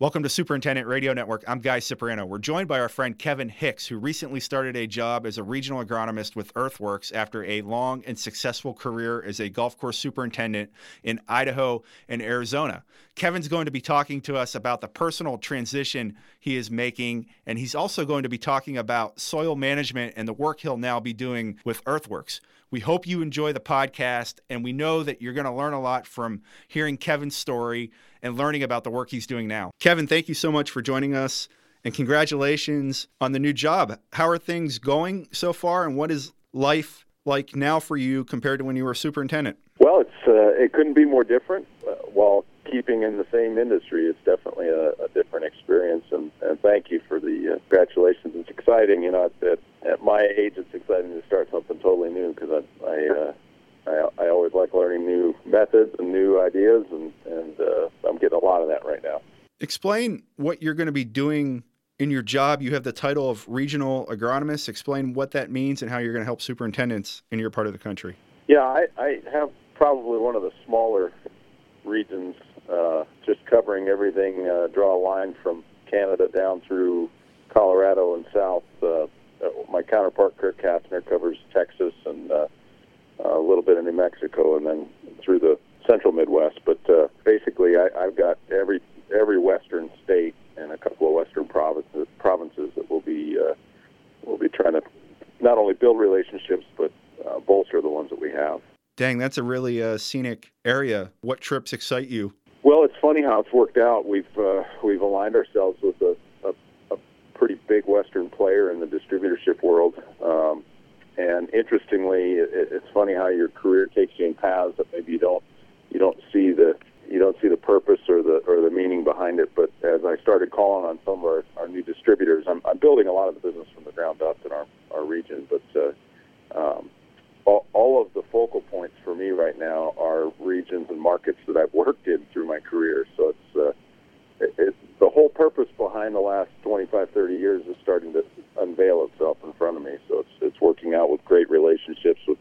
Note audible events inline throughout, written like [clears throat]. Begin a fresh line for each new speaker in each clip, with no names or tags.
Welcome to Superintendent Radio Network. I'm Guy Cipriano. We're joined by our friend Kevin Hicks, who recently started a job as a regional agronomist with Earthworks after a long and successful career as a golf course superintendent in Idaho and Arizona. Kevin's going to be talking to us about the personal transition he is making, and he's also going to be talking about soil management and the work he'll now be doing with Earthworks. We hope you enjoy the podcast, and we know that you're going to learn a lot from hearing Kevin's story and learning about the work he's doing now. Kevin, thank you so much for joining us, and congratulations on the new job. How are things going so far, and what is life like now for you compared to when you were superintendent?
Well, it's uh, it couldn't be more different. Uh, while keeping in the same industry, it's definitely a, a different experience. And, and, thank you for the uh, congratulations. It's exciting, you know. At, at my age, it's exciting to start something totally new because I I, uh, I I always like learning new methods and new ideas, and and uh, I'm getting a lot of that right now.
Explain what you're going to be doing in your job. You have the title of regional agronomist. Explain what that means and how you're going to help superintendents in your part of the country.
Yeah, I, I have probably one of the smaller regions, uh, just covering everything. Uh, draw a line from Canada down through Colorado and south. Uh, uh my counterpart Kirk Kastner covers Texas and uh, a little bit of New Mexico, and then through the central Midwest. But uh, basically, I, I've got every every western state and a couple of western provinces provinces that will be uh, will be trying to not only build relationships but uh, bolster the ones that we have.
Dang, that's a really uh, scenic area. What trips excite you?
Well, it's funny how it's worked out. We've uh, we've aligned ourselves with a, a, a, pretty big Western player in the distributorship world, um, and interestingly, it, it's funny how your career takes you in paths that maybe you don't you don't see the you don't see the purpose or the or the meaning behind it. But as I started calling on some of our, our new distributors, I'm, I'm building a lot of the business from the ground up in our our region, but uh, um, all, all of the focal points for me right now are regions and markets that I've worked in through my career. So it's uh, it, it, the whole purpose behind the last 25, 30 years is starting to unveil itself in front of me. So it's it's working out with great relationships with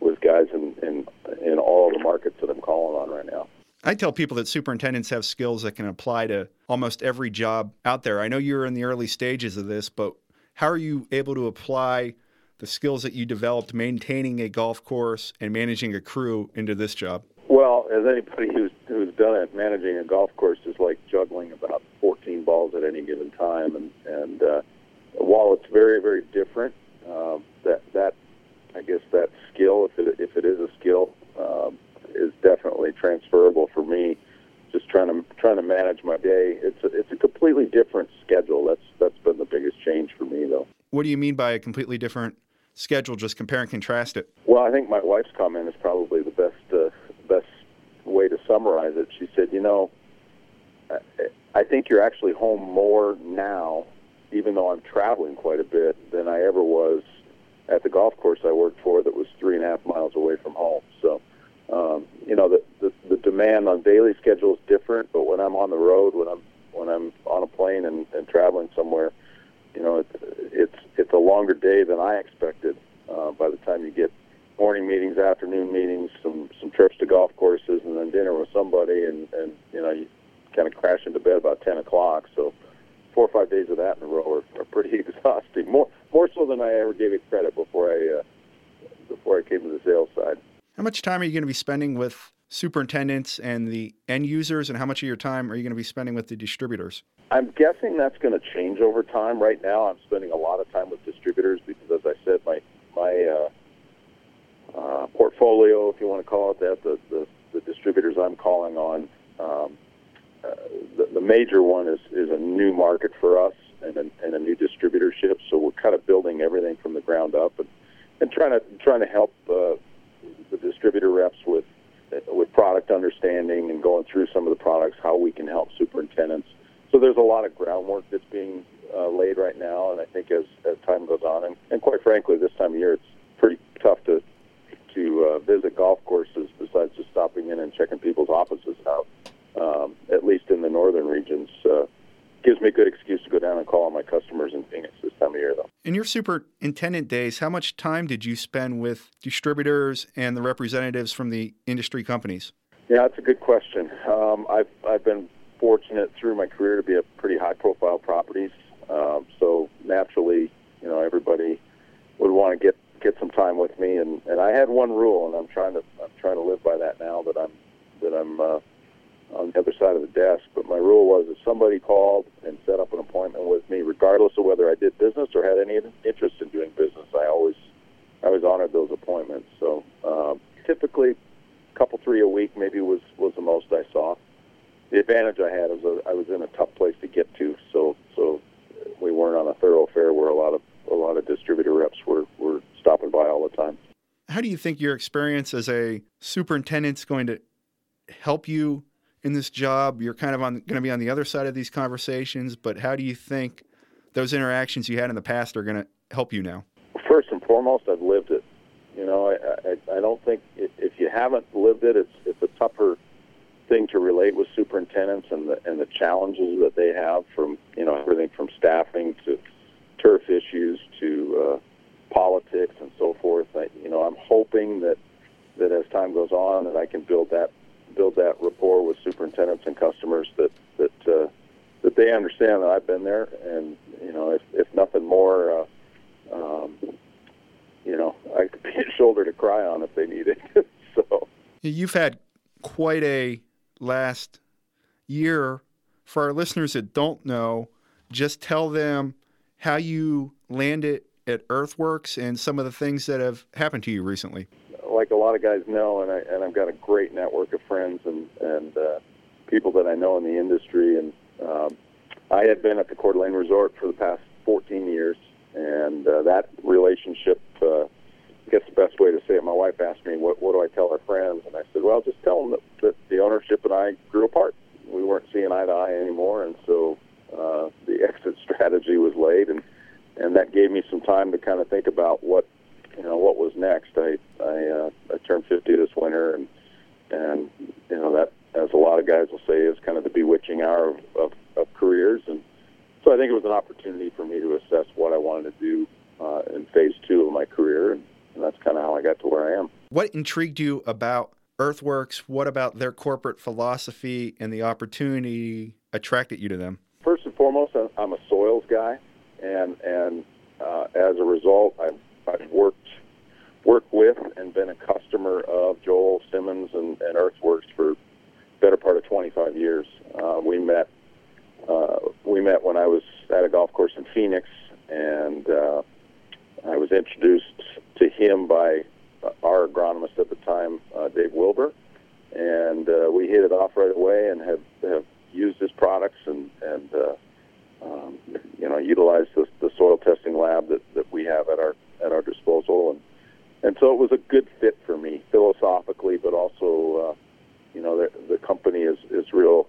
with guys in in, in all the markets that I'm calling on right now.
I tell people that superintendents have skills that can apply to almost every job out there. I know you're in the early stages of this, but how are you able to apply the skills that you developed maintaining a golf course and managing a crew into this job?
Well, as anybody who's who's done it, managing a golf course is like juggling about 14 balls at any given time, and and uh, while it's very very different, uh, that that I guess that skill, if it if it is a skill, um, is definitely transferable for me. Just trying to trying to manage my day. It's a, it's a completely different schedule. That's that's been the biggest change for me, though.
What do you mean by a completely different schedule? Just compare and contrast it.
Well, I think my wife's comment is probably the best uh, best way to summarize it. She said, "You know, I, I think you're actually home more now, even though I'm traveling quite a bit, than I ever was at the golf course I worked for that was three and a half miles away from home. So, um, you know, the, the the demand on daily schedule is different, but when I'm on the road, when I'm when I'm on a plane and, and traveling somewhere, you know, it, it's it's a longer day than I expected. Uh, by the time you get morning meetings, afternoon meetings, some some trips to golf courses, and then dinner with somebody, and and you know, you kind of crash into bed about ten o'clock. So four or five days of that in a row are, are pretty [laughs] exhausting. More more so than I ever gave it credit before I uh, before I came to the sales side.
How much time are you going to be spending with superintendents and the end users, and how much of your time are you going to be spending with the distributors?
I'm guessing that's going to change over time. Right now, I'm spending a lot of time with distributors because, as I said, my my uh, uh, portfolio, if you want to call it that, the the, the distributors I'm calling on. Um, uh, the, the major one is, is a new market for us and a, and a new distributorship. So we're kind of building everything from the ground up and, and trying to trying to help uh, the distributor reps with with product understanding and going through some of the products, how we can help superintendents. So there's a lot of groundwork that's being uh, laid right now, and I think as, as time goes on, and, and quite frankly, this time of year, it's pretty tough to to uh, visit golf courses besides just stopping in and checking people's offices out. Um, at least in the northern regions, uh, gives me a good excuse to go down and call on my customers in Phoenix this time of year, though.
In your superintendent days, how much time did you spend with distributors and the representatives from the industry companies?
Yeah, that's a good question. Um, I've I've been fortunate through through my career to be at pretty high-profile properties. Um, so naturally, you know, everybody would want to get get some time with me, and, and I had one rule, and I'm trying to I'm trying to live by that now that I'm that I'm uh, on the other side of the desk. But my rule was if somebody called and set up an appointment with me, regardless of whether I did business or had any interest in doing business, I always I always honored those appointments. So um, typically, a couple three a week maybe was was the most I saw. The advantage I had was I was in a tough place to get to, so so we weren't on a thoroughfare where a lot of a lot of distributor reps were were stopping by all the time.
How do you think your experience as a superintendent is going to help you in this job? You're kind of on going to be on the other side of these conversations, but how do you think those interactions you had in the past are going to help you now?
First and foremost, I've lived it. You know, I, I, I don't think if you haven't lived it, it's it's a tougher thing to relate with superintendents and the and the challenges that they have from you know everything from staffing to turf issues to uh, politics and so forth. I, you know, I'm hoping that that as time goes on, that I can build that build that rapport with superintendents and customers that that uh, that they understand that I've been there, and you know, if if nothing more, uh, um, you know, I could be a shoulder to cry on if they need it. so
you've had quite a last year. For our listeners that don't know, just tell them how you landed at Earthworks and some of the things that have happened to you recently.
Like a lot of guys know, and I and I've got a great network of friends and and uh, people that I know in the industry. And um, I had been at the Coeur d'Alene Resort for the past 14 years, and uh, that relationship. I guess the best way to say it, my wife asked me, what, what do I tell our friends? And I said, well, just tell them that, that the ownership and I grew apart. We weren't seeing eye to eye anymore, and so uh, the [laughs] exit strategy was laid, and and that gave me some time to kind of think about what you know what was next. I I, uh, I turned 50 this winter, and and you know that as a lot of guys will say is kind of the bewitching hour of, of, of careers, and so I think it was an opportunity for me to assess what I wanted to do uh, in phase two of my career, and, and that's kind of how I got to where I am.
What intrigued you about Earthworks? What about their corporate philosophy and the opportunity attracted you to them?
First and foremost, I'm a soils guy, and and uh, as a result, I've, I've worked worked with and been a customer of Joel Simmons and, and Earthworks for better part of 25 years. Uh, we met uh, we met when I was at a golf course in Phoenix, and uh, I was introduced to him by our agronomist at the time, uh, Dave Wilbur, and uh, we hit it off right away and have, have used his products and and uh, um, you know utilized the, the soil testing lab that, that we have at our at our disposal and and so it was a good fit for me philosophically, but also uh, you know the, the company is is real.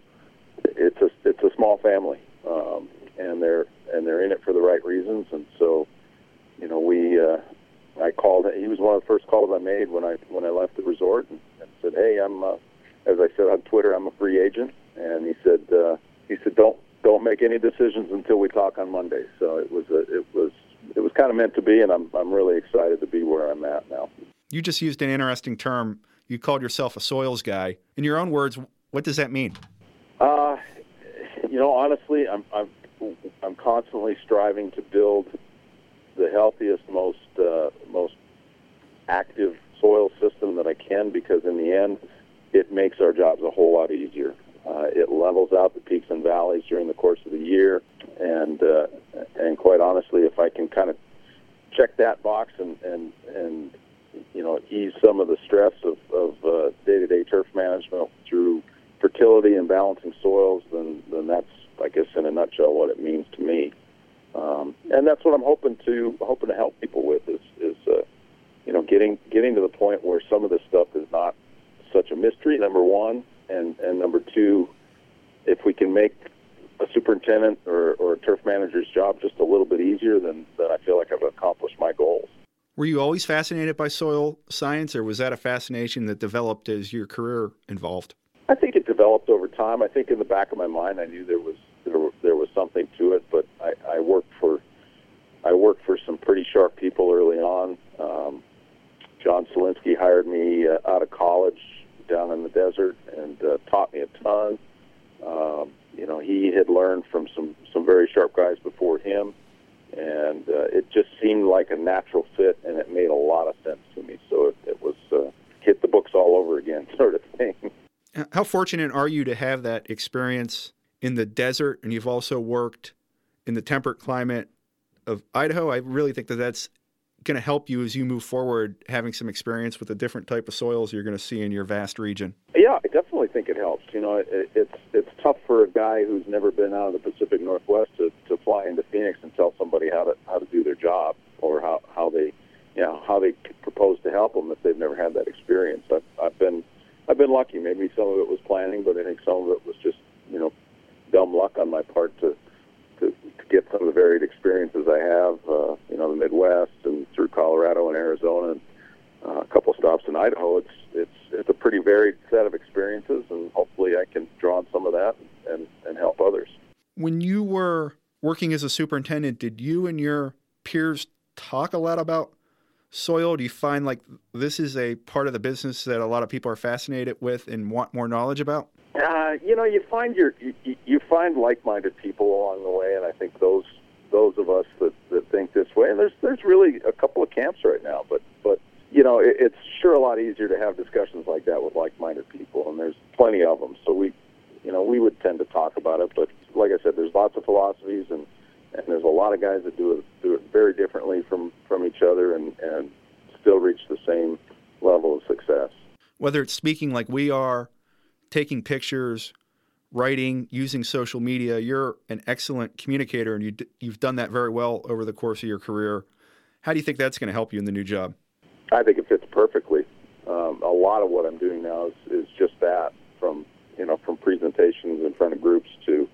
It's a it's a small family, um, and they're and they're in it for the right reasons, and so you know we. Uh, I called. He was one of the first calls I made when I when I left the resort, and, and said, "Hey, I'm." Uh, as I said on Twitter, I'm a free agent, and he said, uh, "He said don't don't make any decisions until we talk on Monday." So it was a, it was it was kind of meant to be, and I'm I'm really excited to be where I'm at now.
You just used an interesting term. You called yourself a soils guy. In your own words, what does that mean?
Uh, you know, honestly, I'm I'm I'm constantly striving to build the healthiest, most uh, most active soil system that I can because in the end, it makes our jobs a whole lot easier. Uh, it levels out the peaks and valleys during the course of the year, and uh, and quite honestly, if I can kind of check that box and and and you know ease some of the stress of of uh, day-to-day turf management through fertility and balancing soils, then then that's I guess in a nutshell what it means to me. Um, and that's what I'm hoping to hoping to help people with is is uh, you know getting getting to the point where some of this stuff is not such a mystery. Number one, and and number two, if we can make a superintendent or, or a turf manager's job just a little bit easier, then then I feel like I've accomplished my goals.
Were you always fascinated by soil science, or was that a fascination that developed as your career evolved?
I think it developed over time. I think in the back of my mind, I knew there was there, there was something to it, but I, I worked for I worked for some pretty sharp people early on. Um, John Selinsky hired me uh, out of college down in the desert and uh, taught me a ton. Um, you know, he had learned from some some very sharp guys before him, and uh, it just seemed like a natural fit, and it made a lot of sense to me. So it, it was uh, hit the books all over again, [laughs] sort of thing.
How fortunate are you to have that experience in the desert, and you've also worked in the temperate climate of Idaho? I really think that that's going to help you as you move forward, having some experience with the different type of soils you're going to see in your vast region.
Yeah, I definitely think it helps. You know, it, it's it's tough for a guy who's never been out of the Pacific Northwest to, to fly into Phoenix and tell somebody how to how to do their job or how how they you know how they propose to help them if they've never had that experience. I've, I've been I've been lucky. Maybe some of it was planning, but I think some of it was just you know dumb luck on my part to to, to get some of the varied experiences I have. Uh, you know, the Midwest and through Colorado and Arizona and uh, a couple stops in Idaho. It's it's it's a pretty varied set of experiences, and hopefully I can draw on some of that and and help others.
When you were working as a superintendent, did you and your peers talk a lot about soil? Do you find like this is a part of the business that a lot of people are fascinated with and want more knowledge about?
Uh, you know, you find your you, you find like-minded people along the way, and I think those those of us that, that think this way, and there's there's really a couple of camps right now, but but you know, it, it's sure a lot easier to have discussions like that with like-minded people, and there's plenty of them. So we, you know, we would tend to talk about it, but like I said, there's lots of philosophies, and and there's a lot of guys that do it do it very differently from from each other, and and still reach the same level of success.
Whether it's speaking like we are, taking pictures, writing, using social media, you're an excellent communicator, and you you've done that very well over the course of your career. How do you think that's going to help you in the new job?
I think it fits perfectly. Um, a lot of what I'm doing now is, is just that, from you know, from presentations in front of groups to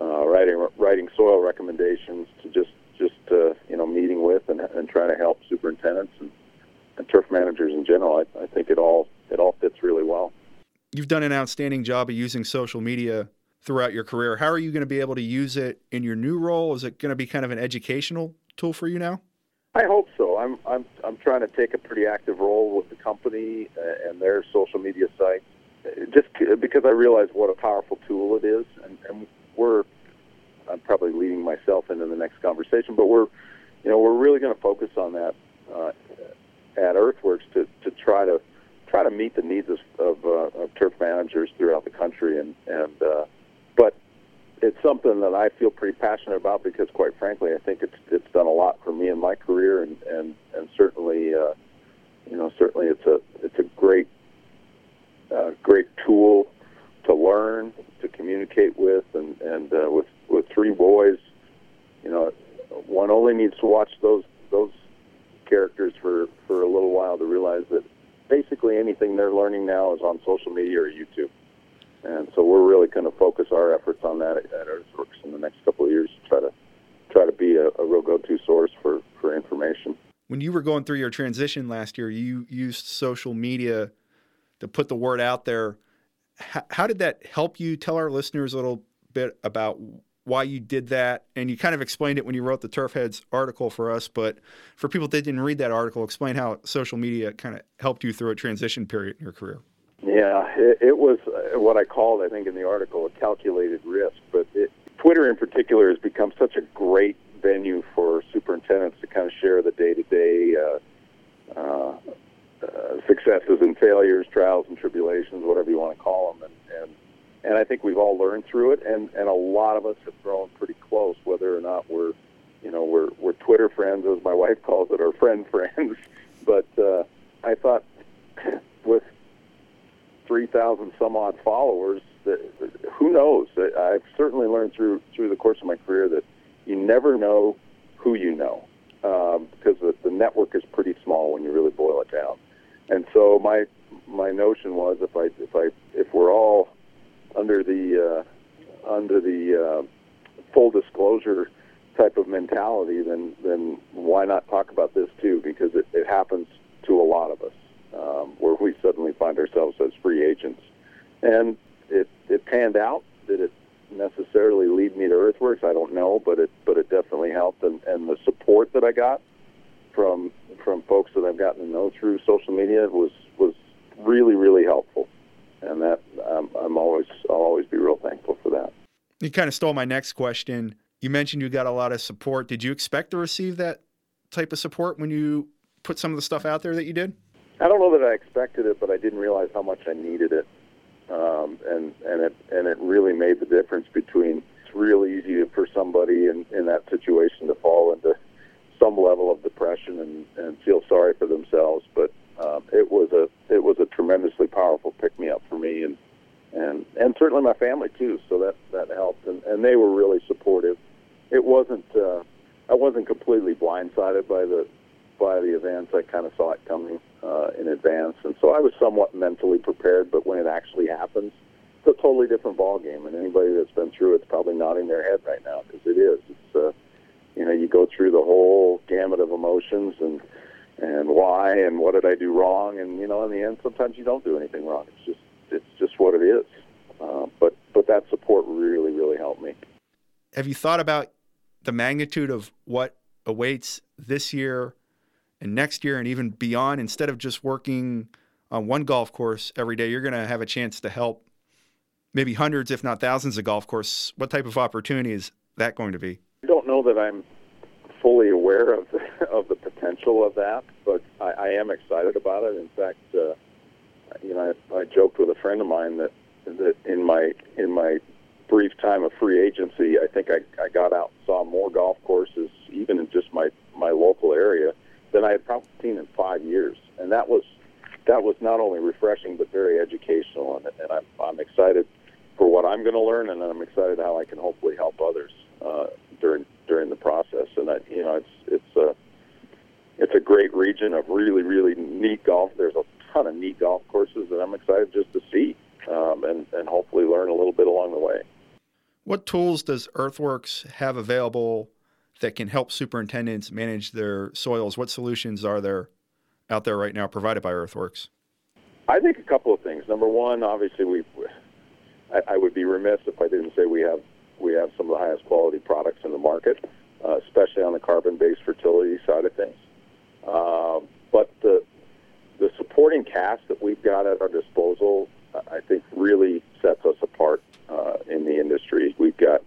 uh, writing writing soil recommendations to just just uh, you know meeting with and, and trying to help superintendents and, and turf managers in general. I, I think it all it all fits really well.
You've done an outstanding job of using social media throughout your career. How are you going to be able to use it in your new role? Is it going to be kind of an educational tool for you now?
I hope so. I'm I'm I'm trying to take a pretty active role with the company uh, and their social media site, just because I realize what a powerful tool it is, and, and we're I'm probably leading myself into the next conversation, but we're you know we're really going to focus on that uh, at Earthworks to to try to try to meet the needs of, of, uh, of turf managers throughout the country, and and uh, but it's something that I feel pretty passionate about because, quite frankly, I think it's it's done a lot for me in my career, and and and certainly, uh, you know, certainly it's a it's a great uh, great tool to learn, to communicate with, and and uh, with with three boys, you know, one only needs to watch those those characters for for a little while to realize that basically anything they're learning now is on social media or YouTube. And so we're really going to focus our efforts on that at, Earthworks in the next couple of years to try to try to be a, a real go-to source for, for information.
When you were going through your transition last year, you used social media to put the word out there. How, how did that help you? Tell our listeners a little bit about why you did that. And you kind of explained it when you wrote the Turf Heads article for us. But for people that didn't read that article, explain how social media kind of helped you through a transition period in your career.
Yeah, it, it was uh, what I called, I think, in the article, a calculated risk. But it, Twitter in particular has become such a great venue for superintendents to kind of share the day-to-day uh, uh, uh, successes and failures, trials and tribulations, whatever you want to call them. And, and and I think we've all learned through it, and and a lot of us have grown pretty close, whether or not we're, you know, we're we're Twitter friends, as my wife calls it, or friend [laughs] friends. But uh, I thought [clears throat] with three thousand some odd followers, that, who knows? I've certainly learned through through the course of my career that you never know who you know um, because the, the network is pretty small when you really boil it down. And so my my notion was if I if I if we're all under the uh, under the uh, full disclosure type of mentality, then then why not talk about this too? Because it, it happens to a lot of us, um, where we suddenly find ourselves as free agents, and it it panned out. Did it necessarily lead me to Earthworks? I don't know, but it but it definitely helped, and and the support that I got from from folks that I've gotten to know through social media was was really really helpful and that um, I'm always I'll always be real thankful for that.
You kind of stole my next question. You mentioned you got a lot of support. Did you expect to receive that type of support when you put some of the stuff out there that you did?
I don't know that I expected it, but I didn't realize how much I needed it, um, and and it and it really made the difference between. It's real easy for somebody in in that situation to fall into some level of depression and and feel sorry for themselves, but um, it was a it was a tremendously powerful pick me up for me, and and and certainly my family too. So that that helped, and and they were really supportive. It wasn't uh, I wasn't completely blindsided by the by the events. I kind of saw it coming uh, in advance, and so I was somewhat mentally prepared. But when it actually happens, it's a totally different ball game. And anybody that's been through it's probably nodding their head right now because it is. It's uh, you know you go through the whole gamut of emotions and and why and what did I do wrong, and you know in the end sometimes you don't do anything wrong. It's just it's just what it is. Uh, but but that support really really helped me.
Have you thought about the magnitude of what awaits this year and next year and even beyond? Instead of just working on one golf course every day, you're going to have a chance to help maybe hundreds, if not thousands, of golf courses. What type of opportunity is that going to be?
I don't know that I'm fully aware of of the potential of that, but I, I am excited about it. In fact, uh, you know, I, I joked with a friend of mine that that in my in my brief time of free agency, I think I, I got out and saw more golf courses, even in just my my local area, than I had probably seen in five years, and that was that was not only refreshing but very educational, and, and I'm I'm excited for what I'm going to learn, and I'm excited how I can hopefully help others uh, during during the process. And I, you know, it's it's a it's a great region of really really neat golf. There's a ton of neat golf courses that I'm excited just to see um, and and hopefully learn a little bit along the way.
What tools does Earthworks have available that can help superintendents manage their soils? What solutions are there out there right now provided by Earthworks?
I think a couple of things. Number one, obviously, we I, I would be remiss if I didn't say we have we have some of the highest quality products in the market, uh, especially on the carbon-based fertility side of things. Uh, but the the supporting cast that we've got at our disposal, I think, really sets us apart uh, in the industry. We've got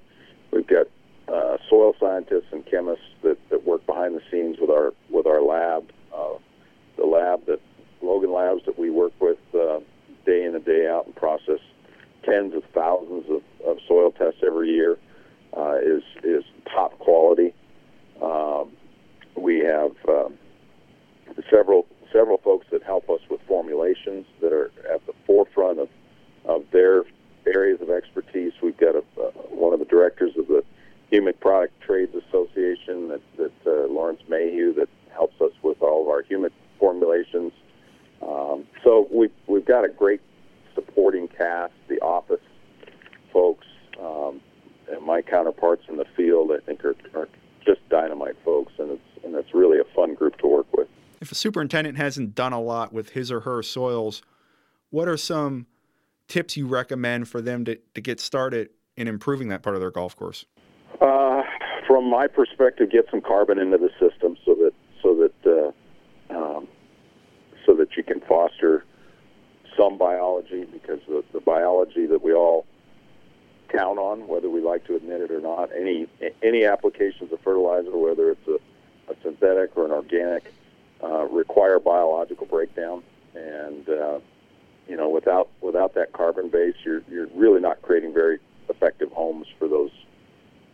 we've got uh, soil scientists and chemists that, that work behind the scenes with our with our lab, uh, the lab that Logan Labs that we work with uh, day in and day out and process tens of thousands of, of soil tests every year uh, is is top quality. Um, we have um, several several folks that help us with formulations that are at the forefront of, of their areas of expertise. We've got a, uh, one of the directors of the Humic Products Trade Association, that, that uh, Lawrence Mayhew, that helps us with all of our humic formulations. Um, so we've, we've got a great supporting cast, the office folks, um, and my counterparts in the field, I think, are, are just dynamite folks, and it's, and it's really a fun group to work with.
If a superintendent hasn't done a lot with his or her soils, what are some tips you recommend for them to, to get started in improving that part of their golf course?
Uh, from my perspective, get some carbon into the system so that so that uh, um, so that you can foster some biology because the, the biology that we all count on, whether we like to admit it or not, any any applications of fertilizer, whether it's a, a synthetic or an organic, uh, require biological breakdown, and uh, you know without without that carbon base, you're you're really not creating very effective homes for those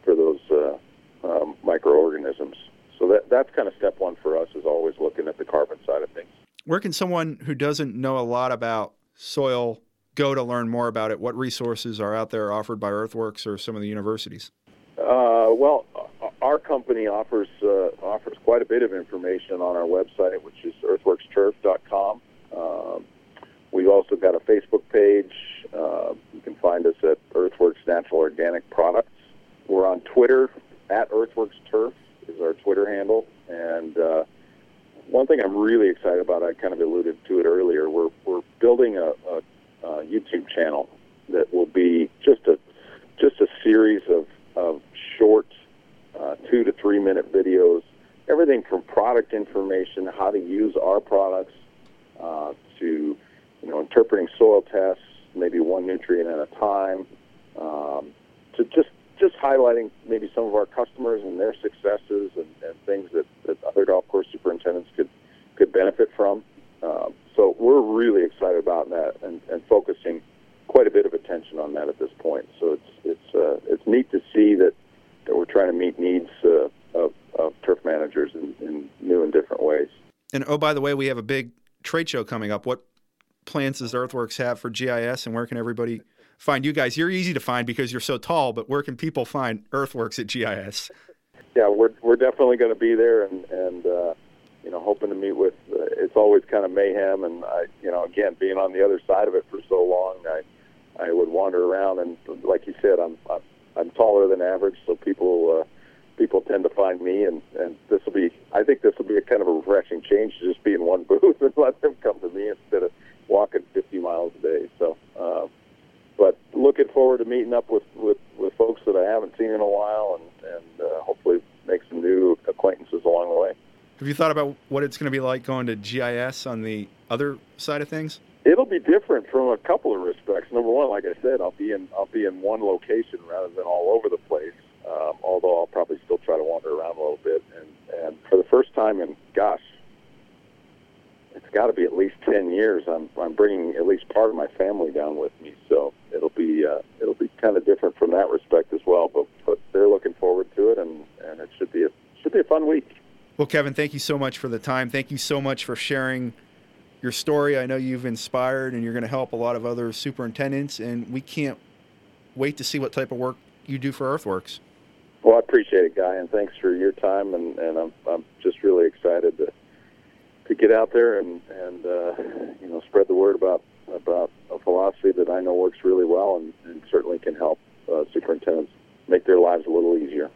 for those uh, um, microorganisms. So that that's kind of step one for us is always looking at the carbon side of things.
Where can someone who doesn't know a lot about soil go to learn more about it? What resources are out there offered by Earthworks or some of the universities?
Uh, well, our company offers uh, offers quite a bit of information on our website, which is earthworksturf.com. Um, we've also got a Facebook page. Uh, you can find us at Earthworks Natural Organic Products. We're on Twitter at Earthworks Turf is our Twitter handle, and uh, one thing I'm really excited about, I kind of alluded to it earlier. We're we're building a, a, a YouTube channel that will be just a just a series of of short uh, two to three minute videos, everything from product information, how to use our products, uh, to you know interpreting soil tests, maybe one nutrient at a time, um, to just just highlighting maybe some of our customers and their successes and, and things that, that other golf course superintendents could could benefit from. Um, so we're really excited about that and, and focusing quite a bit of attention on that at this point. So it's it's uh, it's neat to see that, that we're trying to meet needs uh, of, of turf managers in, in new and different ways.
And oh, by the way, we have a big trade show coming up. What plans does Earthworks have for GIS, and where can everybody find you guys? You're easy to find because you're so tall, but where can people find Earthworks at GIS?
Yeah, we're we're definitely going to be there, and and uh, you know, hoping to meet with. Uh, it's always kind of mayhem, and I, you know, again, being on the other side of it for so long, I I would wander around, and like you said, I'm I'm, I'm taller than average, so people. Uh, people tend to find me, and and this will be. I think this will be a kind of a refreshing change to just be in one [laughs] booth and let them come to me instead of walking 50 miles a day. So, uh, but looking forward to meeting up with, with, with folks that I haven't seen in a while and, and uh, hopefully make some new acquaintances along the way.
Have you thought about what it's going to be like going to GIS on the other side of things?
It'll be different from a couple of respects. Number one, like I said, I'll be in I'll be in one location rather than all over the place. Um, although I'll probably still try to wander around a little bit. And and for the first time in gosh, it's got to be at least ten years. I'm I'm bringing at least part of my family down with me, so it'll be uh, it'll be kind of different from that respect as well. But but they're looking forward to it, and and it should be a should be a fun week.
Well, Kevin, thank you so much for the time. Thank you so much for sharing your story. I know you've inspired and you're going to help a lot of other superintendents, and we can't wait to see what type of work you do for Earthworks.
Well, I appreciate it, Guy, and thanks for your time. And, and I'm, I'm just really excited to, to get out there and, and uh, you know, spread the word about, about a philosophy that I know works really well and, and certainly can help uh, superintendents make their lives a little easier.